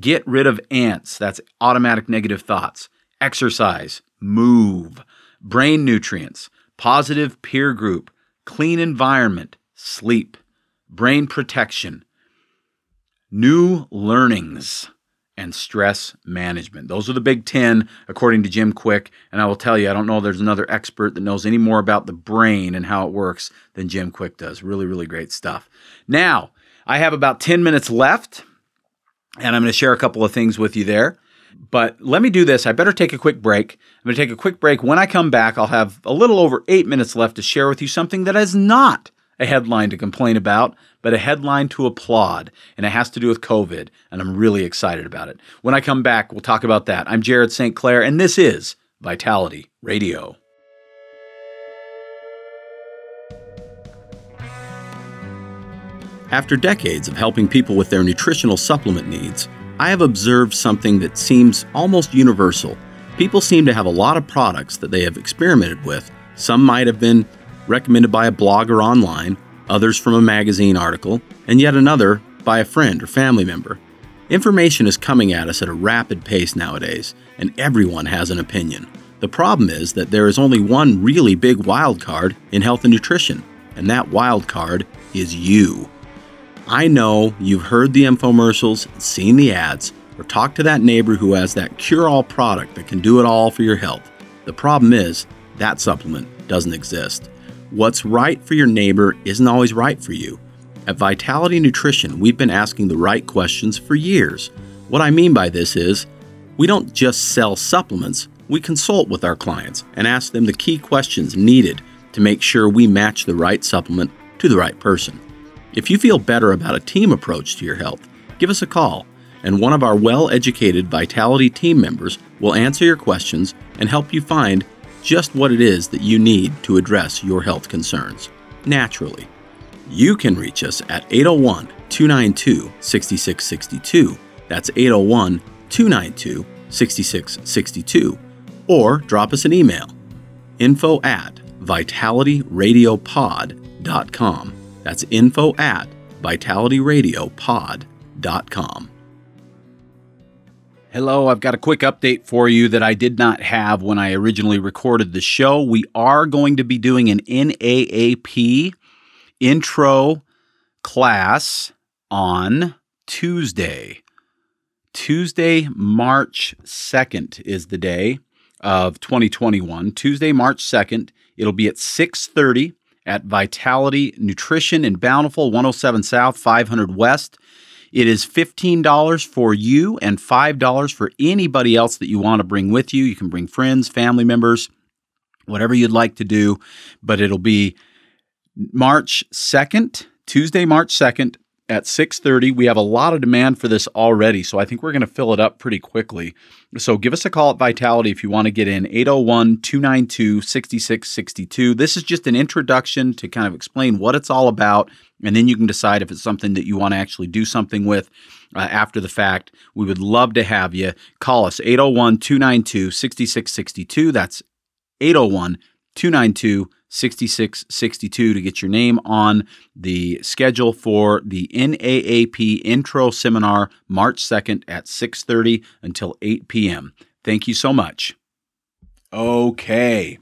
Get rid of ants. That's automatic negative thoughts. Exercise. Move brain nutrients, positive peer group, clean environment, sleep, brain protection, new learnings, and stress management. Those are the big 10, according to Jim Kwik. And I will tell you, I don't know there's another expert that knows any more about the brain and how it works than Jim Kwik does. Really, really great stuff. Now, I have about 10 minutes left, and I'm going to share a couple of things with you there. But let me do this. I better take a quick break. I'm going to take a quick break. When I come back, I'll have a little over eight minutes left to share with you something that is not a headline to complain about, but a headline to applaud. And it has to do with COVID. And I'm really excited about it. When I come back, we'll talk about that. I'm Jared St. Clair, and this is Vitality Radio. After decades of helping people with their nutritional supplement needs, I have observed something that seems almost universal. People seem to have a lot of products that they have experimented with. Some might have been recommended by a blogger online, others from a magazine article, and yet another by a friend or family member. Information is coming at us at a rapid pace nowadays, and everyone has an opinion. The problem is that there is only one really big wild card in health and nutrition, and that wild card is you. I know you've heard the infomercials, seen the ads, or talked to that neighbor who has that cure all product that can do it all for your health. The problem is, that supplement doesn't exist. What's right for your neighbor isn't always right for you. At Vitality Nutrition, we've been asking the right questions for years. What I mean by this is, we don't just sell supplements, we consult with our clients and ask them the key questions needed to make sure we match the right supplement to the right person. If you feel better about a team approach to your health, give us a call, and one of our well educated Vitality team members will answer your questions and help you find just what it is that you need to address your health concerns naturally. You can reach us at 801 292 6662. That's 801 292 6662. Or drop us an email info at vitalityradiopod.com. That's info at vitalityradiopod.com. Hello, I've got a quick update for you that I did not have when I originally recorded the show. We are going to be doing an NAAP intro class on Tuesday. Tuesday, March 2nd is the day of 2021. Tuesday, March 2nd. It'll be at 6:30 at Vitality Nutrition in Bountiful, 107 South, 500 West. It is $15 for you and $5 for anybody else that you want to bring with you. You can bring friends, family members, whatever you'd like to do, but it'll be March 2nd, Tuesday, March 2nd at 6:30. We have a lot of demand for this already, so I think we're going to fill it up pretty quickly. So give us a call at Vitality if you want to get in 801-292-6662. This is just an introduction to kind of explain what it's all about and then you can decide if it's something that you want to actually do something with uh, after the fact. We would love to have you call us 801-292-6662. That's 801 292 6662 to get your name on the schedule for the NAAP Intro Seminar March 2nd at 6:30 until 8 p.m. Thank you so much. Okay.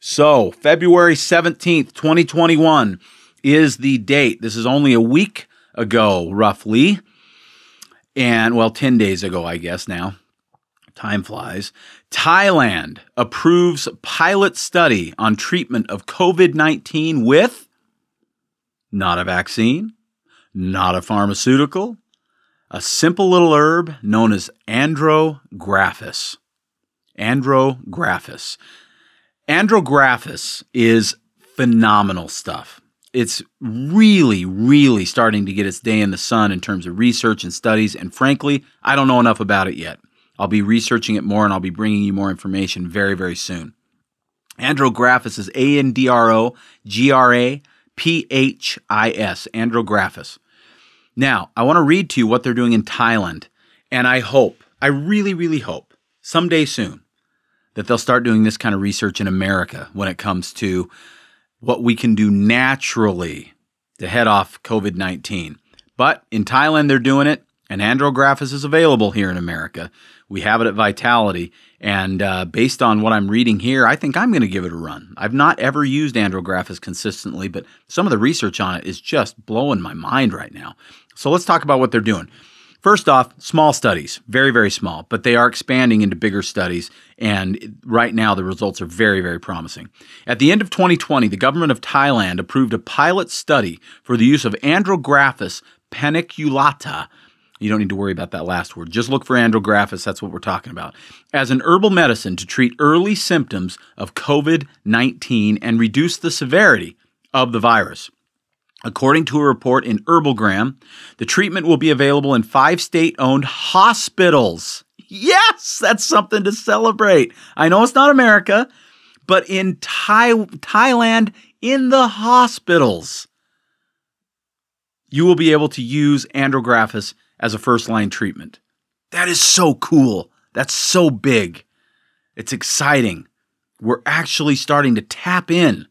So, February 17th, 2021 is the date. This is only a week ago roughly. And well, 10 days ago, I guess now. Time flies. Thailand approves pilot study on treatment of COVID 19 with not a vaccine, not a pharmaceutical, a simple little herb known as andrographis. Andrographis. Andrographis is phenomenal stuff. It's really, really starting to get its day in the sun in terms of research and studies. And frankly, I don't know enough about it yet. I'll be researching it more and I'll be bringing you more information very, very soon. Andrographis is A N D R O G R A P H I S, Andrographis. Now, I want to read to you what they're doing in Thailand, and I hope, I really, really hope, someday soon, that they'll start doing this kind of research in America when it comes to what we can do naturally to head off COVID 19. But in Thailand, they're doing it, and Andrographis is available here in America. We have it at Vitality. And uh, based on what I'm reading here, I think I'm going to give it a run. I've not ever used Andrographis consistently, but some of the research on it is just blowing my mind right now. So let's talk about what they're doing. First off, small studies, very, very small, but they are expanding into bigger studies. And right now, the results are very, very promising. At the end of 2020, the government of Thailand approved a pilot study for the use of Andrographis paniculata you don't need to worry about that last word. Just look for andrographis. That's what we're talking about. As an herbal medicine to treat early symptoms of COVID 19 and reduce the severity of the virus. According to a report in Herbalgram, the treatment will be available in five state owned hospitals. Yes, that's something to celebrate. I know it's not America, but in Thai- Thailand, in the hospitals, you will be able to use andrographis as a first line treatment. That is so cool. That's so big. It's exciting. We're actually starting to tap in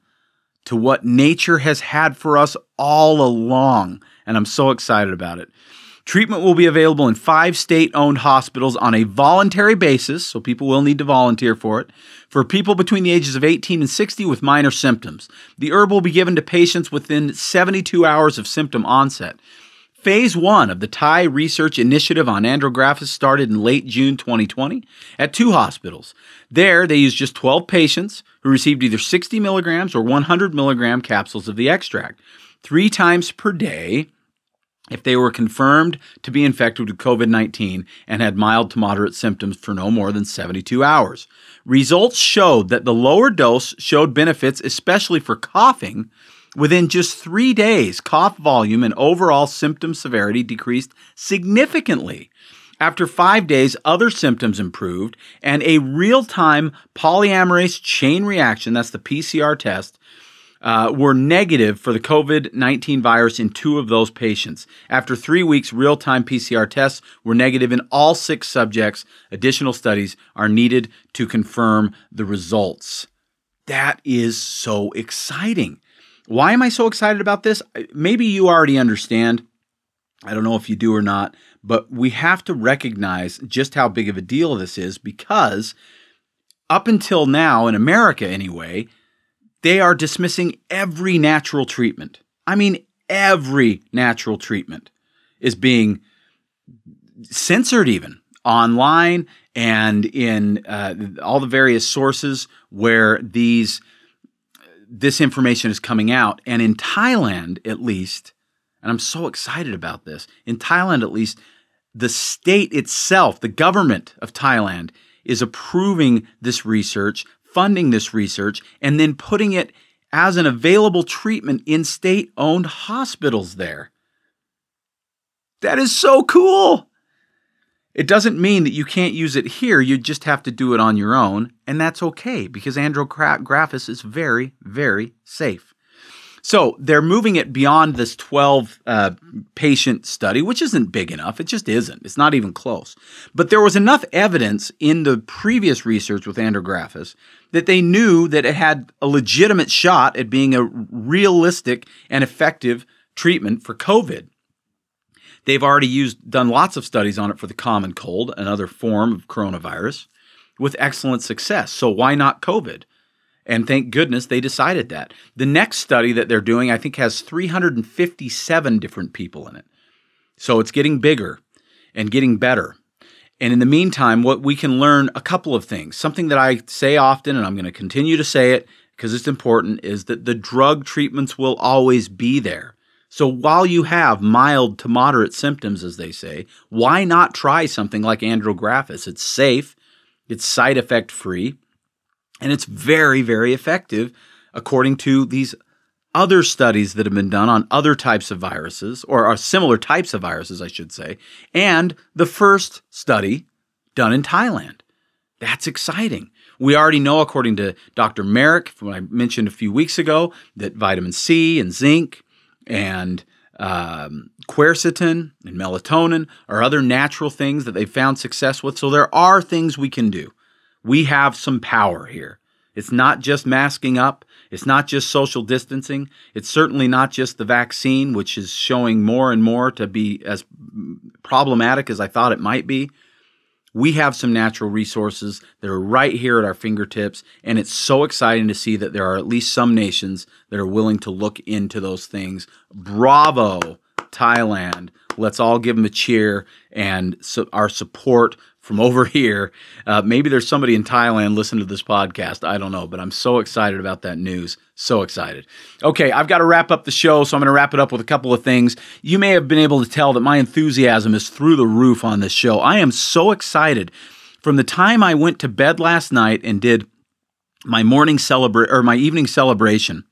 to what nature has had for us all along, and I'm so excited about it. Treatment will be available in five state owned hospitals on a voluntary basis, so people will need to volunteer for it, for people between the ages of 18 and 60 with minor symptoms. The herb will be given to patients within 72 hours of symptom onset. Phase one of the Thai Research Initiative on Andrographis started in late June 2020 at two hospitals. There, they used just 12 patients who received either 60 milligrams or 100 milligram capsules of the extract three times per day if they were confirmed to be infected with COVID 19 and had mild to moderate symptoms for no more than 72 hours. Results showed that the lower dose showed benefits, especially for coughing Within just three days, cough volume and overall symptom severity decreased significantly. After five days, other symptoms improved, and a real time polymerase chain reaction, that's the PCR test, uh, were negative for the COVID 19 virus in two of those patients. After three weeks, real time PCR tests were negative in all six subjects. Additional studies are needed to confirm the results. That is so exciting. Why am I so excited about this? Maybe you already understand. I don't know if you do or not, but we have to recognize just how big of a deal this is because up until now, in America anyway, they are dismissing every natural treatment. I mean, every natural treatment is being censored, even online and in uh, all the various sources where these this information is coming out. And in Thailand, at least, and I'm so excited about this, in Thailand, at least, the state itself, the government of Thailand, is approving this research, funding this research, and then putting it as an available treatment in state owned hospitals there. That is so cool. It doesn't mean that you can't use it here, you just have to do it on your own, and that's okay because Andrographis is very, very safe. So they're moving it beyond this 12 uh, patient study, which isn't big enough. It just isn't. It's not even close. But there was enough evidence in the previous research with andrographis that they knew that it had a legitimate shot at being a realistic and effective treatment for COVID. They've already used done lots of studies on it for the common cold, another form of coronavirus, with excellent success. So why not COVID? And thank goodness they decided that. The next study that they're doing, I think, has 357 different people in it. So it's getting bigger and getting better. And in the meantime, what we can learn a couple of things. Something that I say often, and I'm going to continue to say it because it's important, is that the drug treatments will always be there. So while you have mild to moderate symptoms, as they say, why not try something like andrographis? It's safe, it's side effect free, and it's very, very effective according to these other studies that have been done on other types of viruses, or are similar types of viruses, I should say, and the first study done in Thailand. That's exciting. We already know, according to Dr. Marik, what I mentioned a few weeks ago, that vitamin C and zinc and um, quercetin and melatonin are other natural things that they've found success with. So there are things we can do. We have some power here. It's not just masking up. It's not just social distancing. It's certainly not just the vaccine, which is showing more and more to be as problematic as I thought it might be we have some natural resources that are right here at our fingertips. And it's so exciting to see that there are at least some nations that are willing to look into those things. Bravo, Thailand. Let's all give them a cheer and so our support from over here. Uh, maybe there's somebody in Thailand listening to this podcast. I don't know, but I'm so excited about that news. So excited. Okay, I've got to wrap up the show, so I'm going to wrap it up with a couple of things. You may have been able to tell that my enthusiasm is through the roof on this show. I am so excited. From the time I went to bed last night and did my morning celebration or my evening celebration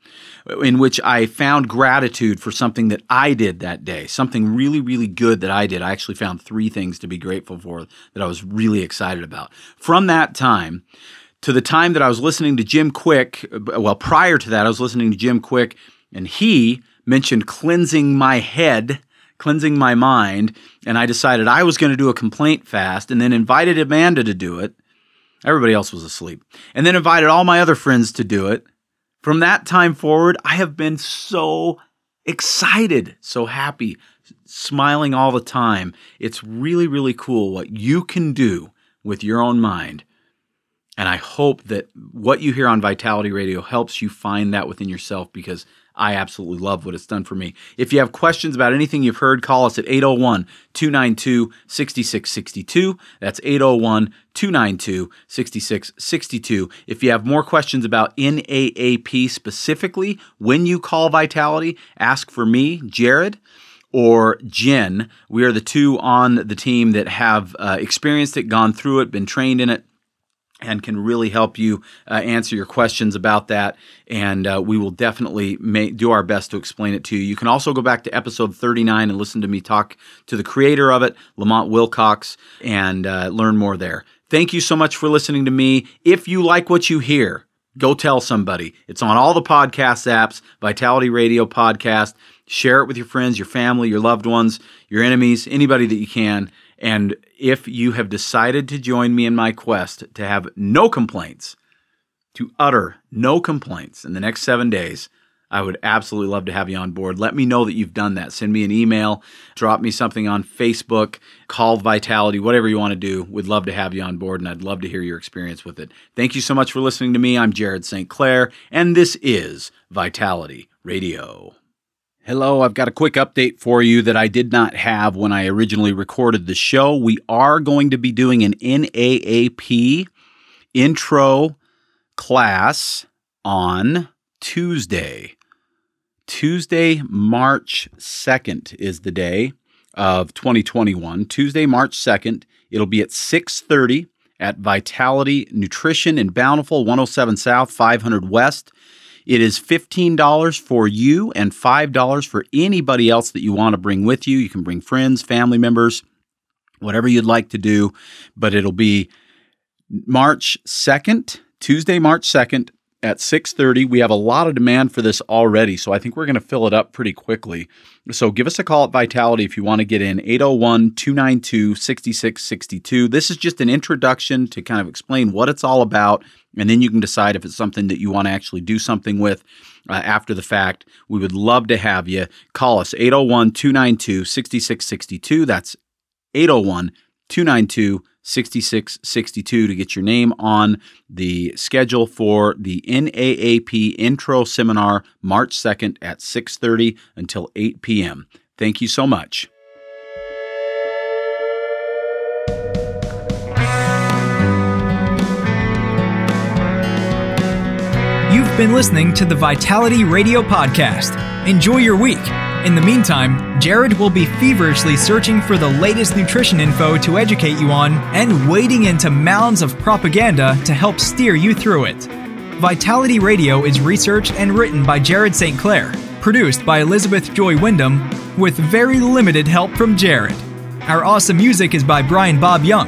in which I found gratitude for something that I did that day, something really, really good that I did. I actually found three things to be grateful for that I was really excited about. From that time to the time that I was listening to Jim Kwik, well, prior to that, I was listening to Jim Kwik, and he mentioned cleansing my head cleansing my mind, and I decided I was going to do a complaint fast and then invited Amanda to do it. Everybody else was asleep. And then invited all my other friends to do it. From that time forward, I have been so excited, so happy, smiling all the time. It's really, really cool what you can do with your own mind. And I hope that what you hear on Vitality Radio helps you find that within yourself because I absolutely love what it's done for me. If you have questions about anything you've heard, call us at 801 292 6662. That's 801 292 6662. If you have more questions about NAAP specifically, when you call Vitality, ask for me, Jared or Jen. We are the two on the team that have uh, experienced it, gone through it, been trained in it and can really help you uh, answer your questions about that. And uh, we will definitely do our best to explain it to you. You can also go back to episode 39 and listen to me talk to the creator of it, Lamont Wilcox, and uh, learn more there. Thank you so much for listening to me. If you like what you hear, go tell somebody. It's on all the podcast apps, Vitality Radio Podcast. Share it with your friends, your family, your loved ones, your enemies, anybody that you can. And if you have decided to join me in my quest to have no complaints, to utter no complaints in the next seven days, I would absolutely love to have you on board. Let me know that you've done that. Send me an email, drop me something on Facebook, call Vitality, whatever you want to do. We'd love to have you on board, and I'd love to hear your experience with it. Thank you so much for listening to me. I'm Jared St. Clair, and this is Vitality Radio. Hello, I've got a quick update for you that I did not have when I originally recorded the show. We are going to be doing an NAAP intro class on Tuesday. Tuesday, March 2nd is the day of 2021. Tuesday, March 2nd. It'll be at 6:30 at Vitality Nutrition in Bountiful, 107 South, 500 West. It is $15 for you and $5 for anybody else that you want to bring with you. You can bring friends, family members, whatever you'd like to do, but it'll be March 2nd, Tuesday, March 2nd at 6:30. We have a lot of demand for this already, so I think we're going to fill it up pretty quickly. So give us a call at Vitality if you want to get in 801-292-6662. This is just an introduction to kind of explain what it's all about and then you can decide if it's something that you want to actually do something with uh, after the fact. We would love to have you call us 801-292-6662. That's 801 292 6662 to get your name on the schedule for the NAAP intro seminar March 2nd at 6:30 until 8 p.m. Thank you so much. You've been listening to the Vitality Radio Podcast. Enjoy your week. In the meantime, Jared will be feverishly searching for the latest nutrition info to educate you on and wading into mounds of propaganda to help steer you through it. Vitality Radio is researched and written by Jared St. Clair, produced by Elizabeth Joy Wyndham, with very limited help from Jared. Our awesome music is by Brian Bob Young.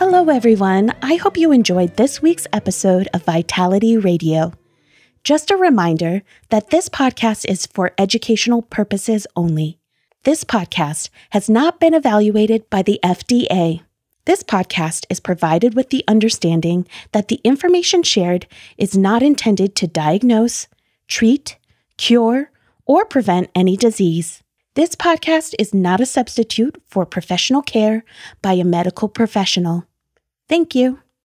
Hello, everyone. I hope you enjoyed this week's episode of Vitality Radio. Just a reminder that this podcast is for educational purposes only. This podcast has not been evaluated by the FDA. This podcast is provided with the understanding that the information shared is not intended to diagnose, treat, cure, or prevent any disease. This podcast is not a substitute for professional care by a medical professional. Thank you.